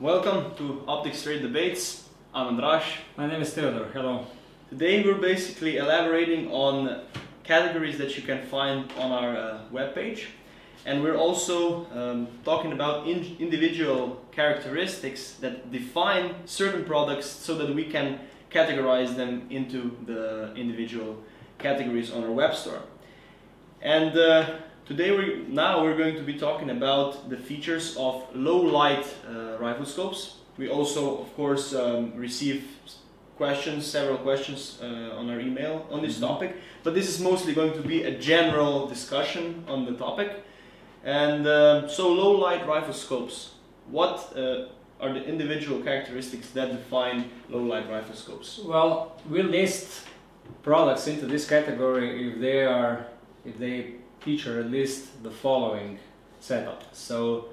Welcome to Optics Trade Debates. I'm Andras. My name is Theodor. Hello. Today we're basically elaborating on categories that you can find on our uh, webpage. And we're also um, talking about in individual characteristics that define certain products so that we can categorize them into the individual categories on our web store. And uh, today we now we're going to be talking about the features of low light uh, rifle scopes. We also, of course, um, receive questions, several questions uh, on our email on this mm -hmm. topic. But this is mostly going to be a general discussion on the topic. And uh, so, low light rifle scopes. What uh, are the individual characteristics that define low light rifle scopes? Well, we list products into this category if they are if they feature at least the following setup. So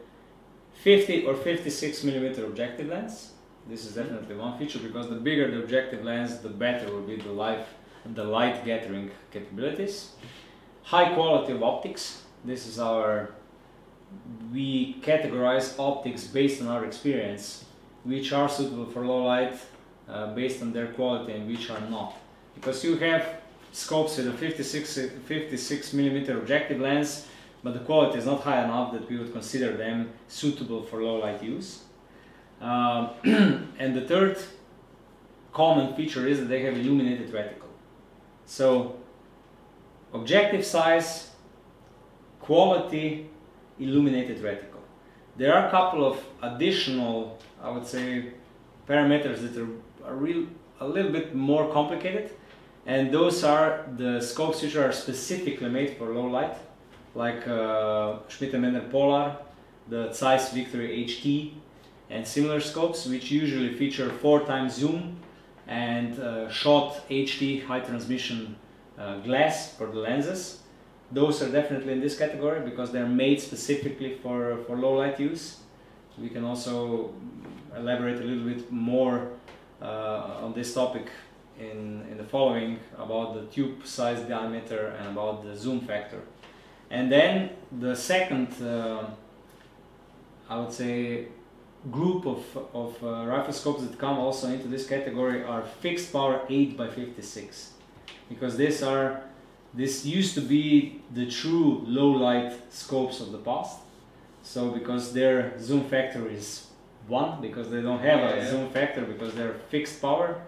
50 or 56 millimeter objective lens. This is definitely one feature because the bigger the objective lens, the better will be the light, the light gathering capabilities. High quality of optics. This is our, we categorize optics based on our experience, which are suitable for low light uh, based on their quality and which are not. Because you have scopes with a 56, 56 millimeter objective lens, but the quality is not high enough that we would consider them suitable for low light use. Um, and the third common feature is that they have illuminated reticle. So objective size, quality, illuminated reticle. There are a couple of additional, I would say, parameters that are, are real, a little bit more complicated and those are the scopes which are specifically made for low light like uh, Schmidt and Bender Polar, the Zeiss Victory HT and similar scopes which usually feature 4 times zoom and uh, Schott HT high transmission uh, glass for the lenses. Those are definitely in this category because they're made specifically for, for low light use. We can also elaborate a little bit more uh, on this topic in, in the following about the tube size diameter and about the zoom factor. And then the second, uh, I would say, group of, of uh, rifle scopes that come also into this category are fixed power 8 by 56 because these are this used to be the true low light scopes of the past so because their zoom factor is 1 because they don't have yeah, a yeah. zoom factor because they're fixed power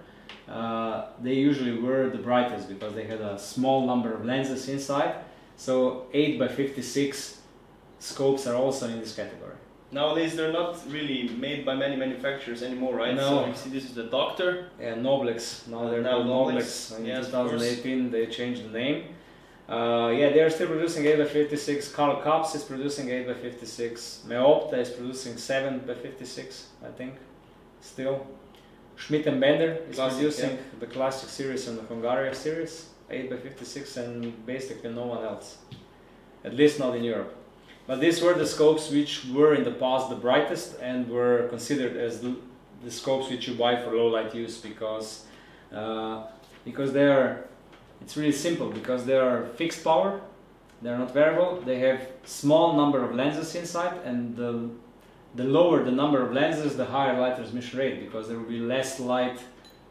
uh, they usually were the brightest because they had a small number of lenses inside. So 8 by 56 scopes are also in this category. Nowadays they're not really made by many manufacturers anymore, right? No. So you see this is the Docter. Yeah, Noblex. Now they're now called Noblex. In 2018 they changed the name. Uh, yeah, they're still producing 8 by 56. Carl Kaps is producing 8 by 56. Meopta is producing 7 by 56, I think, still. Schmidt and Bender is classic, producing yeah. the classic series and the Hungaria series, 8x56, and basically no one else. At least not in Europe. But these were the scopes which were in the past the brightest and were considered as the, the scopes which you buy for low light use because uh, because they are it's really simple because they are fixed power they are not variable they have small number of lenses inside and the the lower the number of lenses, the higher light transmission rate because there will be less light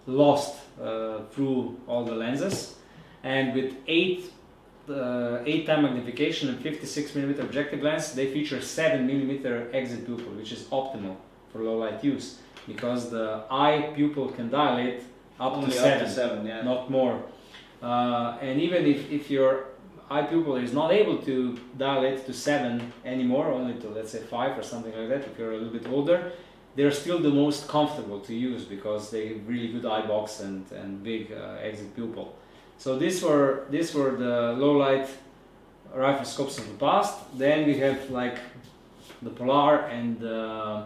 lost uh, through all the lenses. And with 8 uh, 8 time magnification and 56 millimeter objective lens, they feature 7 millimeter exit pupil, which is optimal for low light use because the eye pupil can dilate up Only to 7, up to seven yeah. not more. Uh, and even if, if your eye pupil is not able to dilate to 7 anymore, only to let's say 5 or something like that if you're a little bit older, they're still the most comfortable to use because they have really good eye box and, and big uh, exit pupil. So these were, these were the low light rifle scopes of the past. Then we have like the Polar and the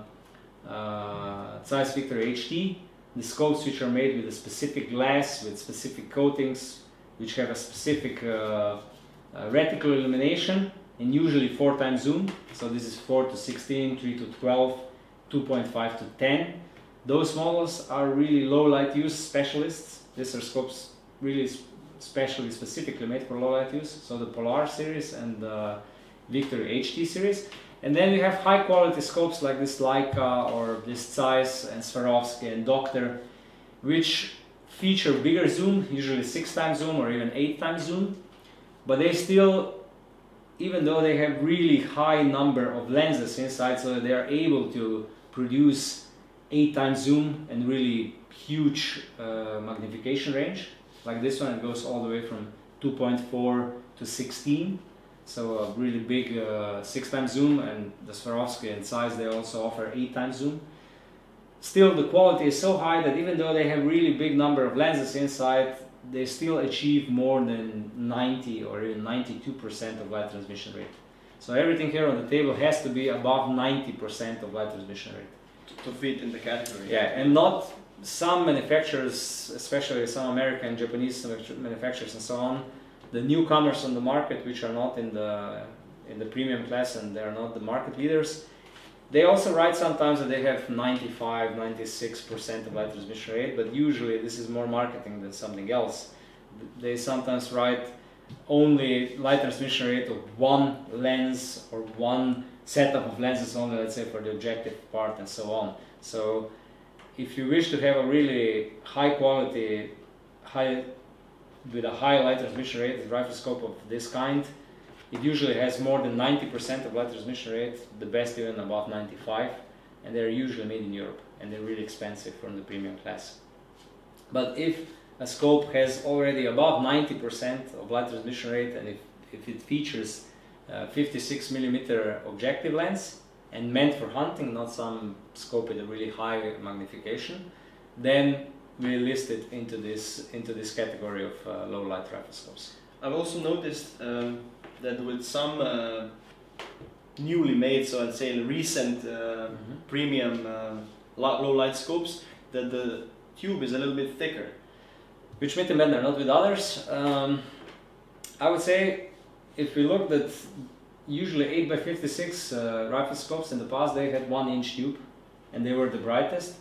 uh, Zeiss Victory HT, the scopes which are made with a specific glass, with specific coatings, which have a specific uh, Uh, reticle illumination and usually 4 times zoom. So this is 4 to 16, 3 to 12, 2.5 to 10. Those models are really low light use specialists. These are scopes really specially specifically made for low light use. So the Polar series and the Victory HT series. And then we have high quality scopes like this Leica or this Zeiss and Swarovski and Docter which feature bigger zoom, usually six times zoom or even eight times zoom, but they still, even though they have really high number of lenses inside, so they are able to produce eight times zoom and really huge uh, magnification range. Like this one, it goes all the way from 2.4 to 16 so a really big uh, six times zoom and the Swarovski and Zeiss they also offer eight times zoom. Still the quality is so high that even though they have really big number of lenses inside, they still achieve more than 90 or even 92% of light transmission rate. So everything here on the table has to be above 90% of light transmission rate. To fit in the category. Yeah, and not some manufacturers, especially some American, Japanese manufacturers and so on, the newcomers on the market, which are not in the in the premium class and they are not the market leaders, they also write sometimes that they have 95, 96% of light transmission rate, but usually this is more marketing than something else. They sometimes write only light transmission rate of one lens or one setup of lenses only, let's say for the objective part and so on. So if you wish to have a really high quality, high with a high light transmission rate, rifle scope of this kind, it usually has more than 90% of light transmission rate, the best even about 95, and they're usually made in Europe, and they're really expensive from the premium class. But if a scope has already above 90% of light transmission rate, and if, if it features 56 millimeter objective lens, and meant for hunting, not some scope with a really high magnification, then we list it into this into this category of uh, low light rifle scopes. I've also noticed um, that with some uh, newly made, so I'd say recent uh, mm-hmm. premium uh, low light scopes, that the tube is a little bit thicker. Which made them better, not with others. Um, I would say if we looked at usually 8 by 56 uh, rifle scopes in the past, they had one inch tube and they were the brightest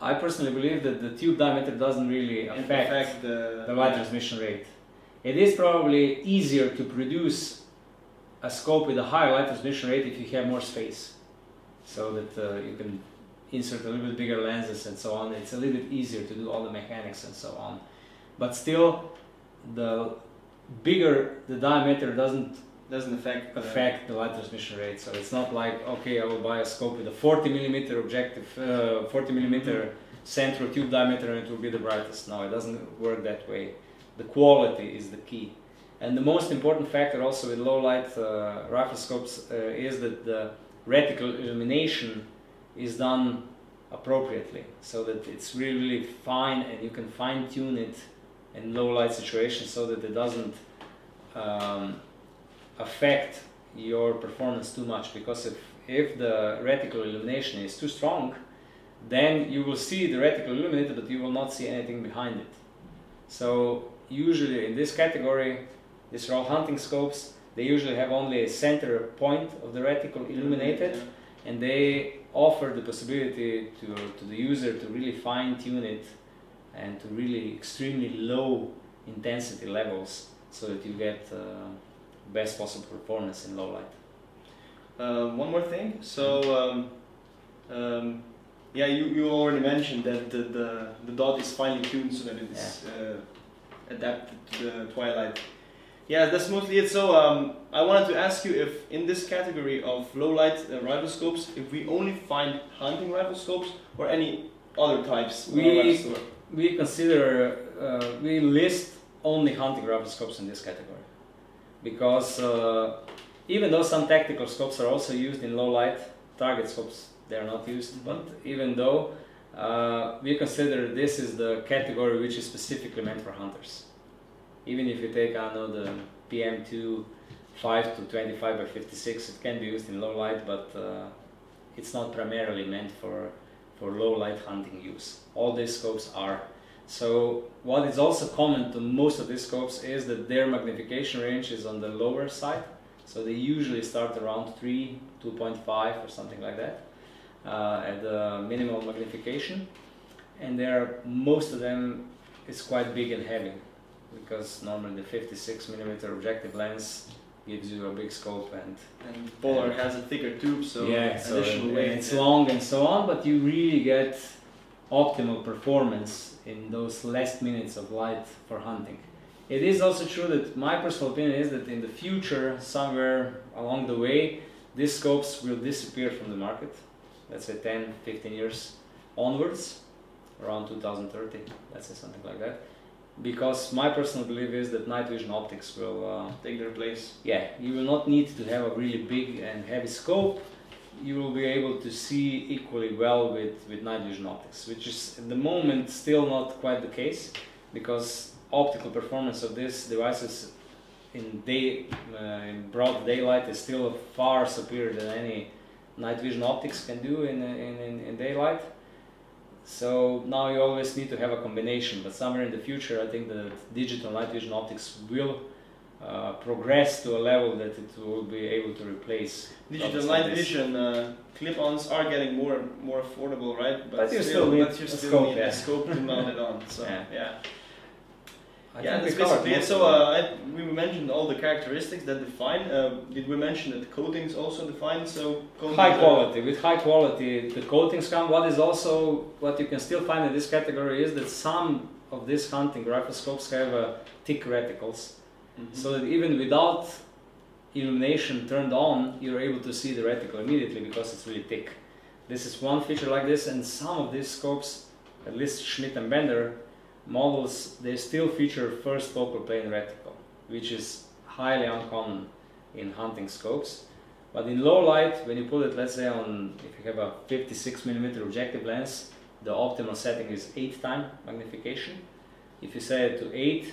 I personally believe that the tube diameter doesn't really affect, affect the, the light transmission rate. It is probably easier to produce a scope with a higher light transmission rate if you have more space, so that uh, you can insert a little bit bigger lenses and so on. It's a little bit easier to do all the mechanics and so on. But still, the bigger the diameter doesn't doesn't affect affect the light transmission rate. So it's not like okay, I will buy a scope with a 40 millimeter objective, uh, 40 millimeter mm-hmm. central tube diameter, and it will be the brightest. No, it doesn't work that way. The quality is the key, and the most important factor also with low light uh, uh, is that the reticle illumination is done appropriately, so that it's really, really fine, and you can fine tune it in low light situations so that it doesn't um, affect your performance too much because if, if the reticle illumination is too strong, then you will see the reticle illuminated but you will not see anything behind it. So usually in this category, these are all hunting scopes, they usually have only a center point of the reticle illuminated and they offer the possibility to, to the user to really fine tune it and to really extremely low intensity levels so that you get uh, best possible performance in low light. Uh, one more thing. So, um, um, yeah, you, you already mentioned that the, the, the dot is finely tuned so that it's yeah. uh, adapted to the twilight. Yeah, that's mostly it. So, um, I wanted to ask you if in this category of low light uh, rifle scopes, if we only find hunting rifle scopes or any other types. We, we consider, uh, we list only hunting rifle scopes in this category because uh, even though some tactical scopes are also used in low light target scopes they are not used mm-hmm. but even though uh, we consider this is the category which is specifically meant for hunters. Even if you take I know the PM2 5 to 25 by 56 it can be used in low light but uh, it's not primarily meant for for low light hunting use. All these scopes are. So what is also common to most of these scopes is that their magnification range is on the lower side. So they usually start around 3, 2.5 or something like that Uh, at the minimal magnification. And there, most of them is quite big and heavy because normally the 56 millimeter objective lens gives you a big scope and And Polar has a thicker tube, so yeah, so additional weight. it's yeah. long and so on, but you really get optimal performance in those last minutes of light for hunting. It is also true that my personal opinion is that in the future, somewhere along the way, these scopes will disappear from the market. Let's say 10, 15 years onwards, around 2030, let's say something like that. Because my personal belief is that night vision optics will uh, Take their place. yeah, you will not need to have a really big and heavy scope. You will be able to see equally well with, with night vision optics, which is at the moment still not quite the case because optical performance of these devices in day uh, in broad daylight is still far superior than any night vision optics can do in, in, in, daylight. So now you always need to have a combination, but somewhere in the future, I think that digital night vision optics will uh, progress to a level that it will be able to replace. Digital optics like night vision uh, clip-ons are getting more more affordable, right? But you still need but you a still scope, need yeah. a scope to mount it on. So Yeah. yeah, I yeah, that's basically it. So uh, I, we mentioned all the characteristics that define. Uh, did we mention that coatings also define? So high quality. With high quality, the coatings come. What is also what you can still find in this category is that some of these hunting rifle scopes have uh, thick reticles, Mhm. so that even without illumination turned on, you're able to see the reticle immediately because it's really thick. This is one feature like this, and some of these scopes, at least Schmidt and Bender models, they still feature first focal plane reticle, which is highly uncommon in hunting scopes. But in low light, when you put it, let's say on, if you have a 56 millimeter objective lens, the optimal setting is 8 time magnification. If you set it to 8,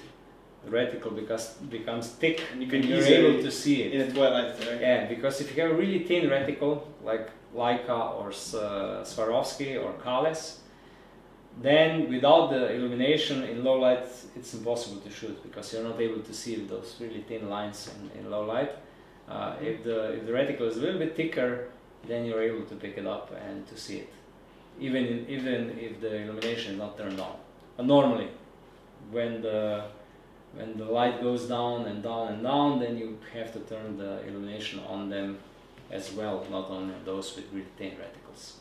the reticle becomes, becomes thick And you can and you're easily able to see it. in a twilight. Right? Yeah, because if you have a really thin reticle, like Leica or uh, Swarovski or Kahles, then without the illumination in low light, it's impossible to shoot because you're not able to see those really thin lines in, in low light. Uh, if, the, if the reticle is a little bit thicker, then you're able to pick it up and to see it, even in, even if the illumination is not turned on. But normally, when the when the light goes down and down and down, then you have to turn the illumination on them as well, not only on those with really thin reticles.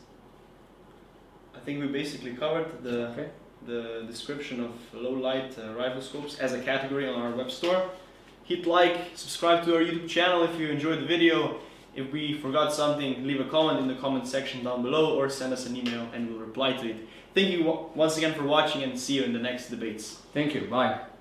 I think we basically covered the Okay. the description of low light uh, rifle scopes as a category on our web store. Hit like, subscribe to our YouTube channel if you enjoyed the video. If we forgot something, leave a comment in the comment section down below or send us an email and we'll reply to it. Thank you once again for watching and see you in the next debates. Thank you. Bye.